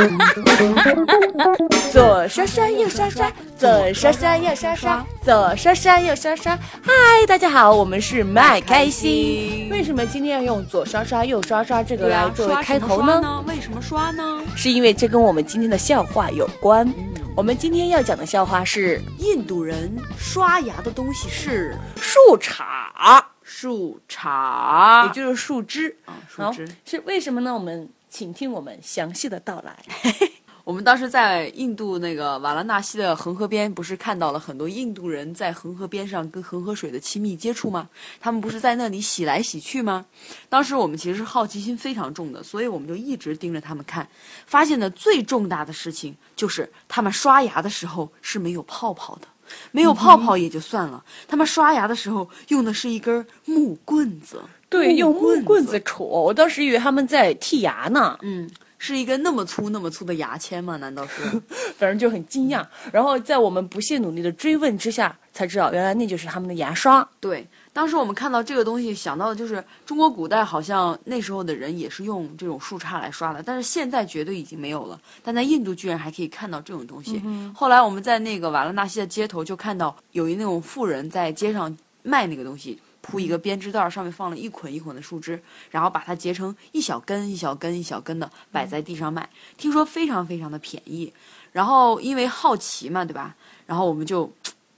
左刷刷右刷刷，左刷刷右刷刷，左刷刷右刷刷。嗨，大家好，我们是麦开心。为什么今天要用左刷刷右刷刷这个来作为开头呢？为什么刷呢？是因为这跟我们今天的笑话有关。我们今天要讲的笑话是印度人刷牙的东西是树杈，树杈，也就是树枝。啊，树枝。是为什么呢？我们请听我们详细的道来。我们当时在印度那个瓦拉纳西的恒河边，不是看到了很多印度人在恒河边上跟恒河水的亲密接触吗？他们不是在那里洗来洗去吗？当时我们其实是好奇心非常重的，所以我们就一直盯着他们看。发现的最重大的事情就是他们刷牙的时候是没有泡泡的，没有泡泡也就算了，他们刷牙的时候用的是一根木棍子。对，用木棍子戳，我当时以为他们在剔牙呢。嗯。是一根那么粗、那么粗的牙签吗？难道是？反正就很惊讶。然后在我们不懈努力的追问之下，才知道原来那就是他们的牙刷。对，当时我们看到这个东西，想到的就是中国古代好像那时候的人也是用这种树杈来刷的，但是现在绝对已经没有了。但在印度居然还可以看到这种东西。后来我们在那个瓦拉纳西的街头就看到有一那种富人在街上卖那个东西。铺一个编织袋，上面放了一捆一捆的树枝，然后把它结成一小根一小根一小根的摆在地上卖，听说非常非常的便宜。然后因为好奇嘛，对吧？然后我们就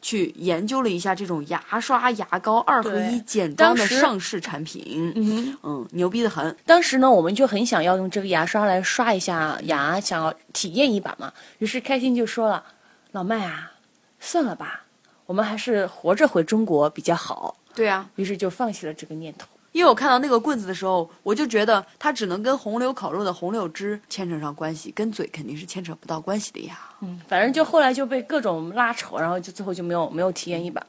去研究了一下这种牙刷、牙膏二合一简装的上市产品。嗯嗯，牛逼的很。当时呢，我们就很想要用这个牙刷来刷一下牙，想要体验一把嘛。于是开心就说了：“老麦啊，算了吧，我们还是活着回中国比较好。”对啊，于是就放弃了这个念头。因为我看到那个棍子的时候，我就觉得它只能跟红柳烤肉的红柳枝牵扯上关系，跟嘴肯定是牵扯不到关系的呀。嗯，反正就后来就被各种拉扯，然后就最后就没有没有体验一把。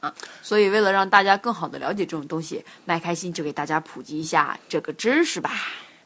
所以为了让大家更好的了解这种东西，麦开心就给大家普及一下这个知识吧。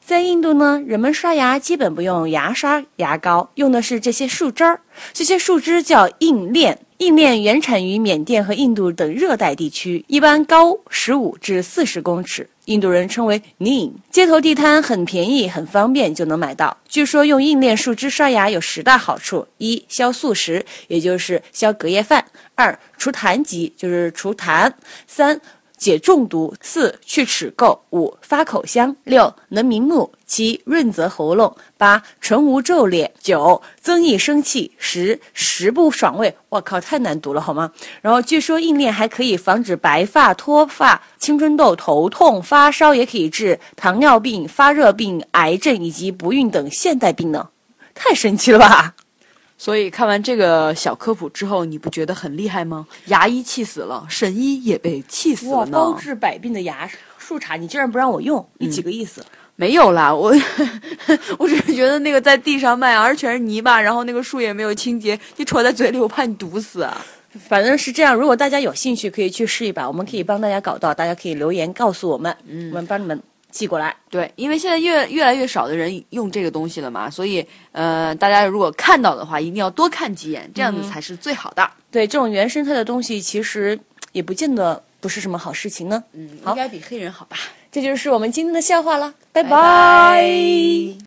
在印度呢，人们刷牙基本不用牙刷、牙膏，用的是这些树枝儿。这些树枝叫硬链。硬链原产于缅甸和印度等热带地区，一般高十五至四十公尺，印度人称为 neem。街头地摊很便宜，很方便就能买到。据说用硬链树枝刷牙有十大好处：一、消素食，也就是消隔夜饭；二、除痰疾，就是除痰；三、解中毒，四去齿垢，五发口香，六能明目，七润泽喉咙，八唇无皱裂，九增益生气，十食不爽胃。我靠，太难读了好吗？然后据说硬链还可以防止白发、脱发、青春痘、头痛、发烧，也可以治糖尿病、发热病、癌症以及不孕等现代病呢，太神奇了吧！所以看完这个小科普之后，你不觉得很厉害吗？牙医气死了，神医也被气死了呢。包治百病的牙树茶，你竟然不让我用，你几个意思？没有啦，我 我只是觉得那个在地上卖，而全是泥巴，然后那个树也没有清洁，你戳在嘴里，我怕你毒死啊。反正是这样，如果大家有兴趣，可以去试一把，我们可以帮大家搞到，大家可以留言告诉我们，嗯，我们帮你们。寄过来，对，因为现在越越来越少的人用这个东西了嘛，所以呃，大家如果看到的话，一定要多看几眼，这样子才是最好的。对，这种原生态的东西，其实也不见得不是什么好事情呢。嗯，应该比黑人好吧？这就是我们今天的笑话了，拜拜。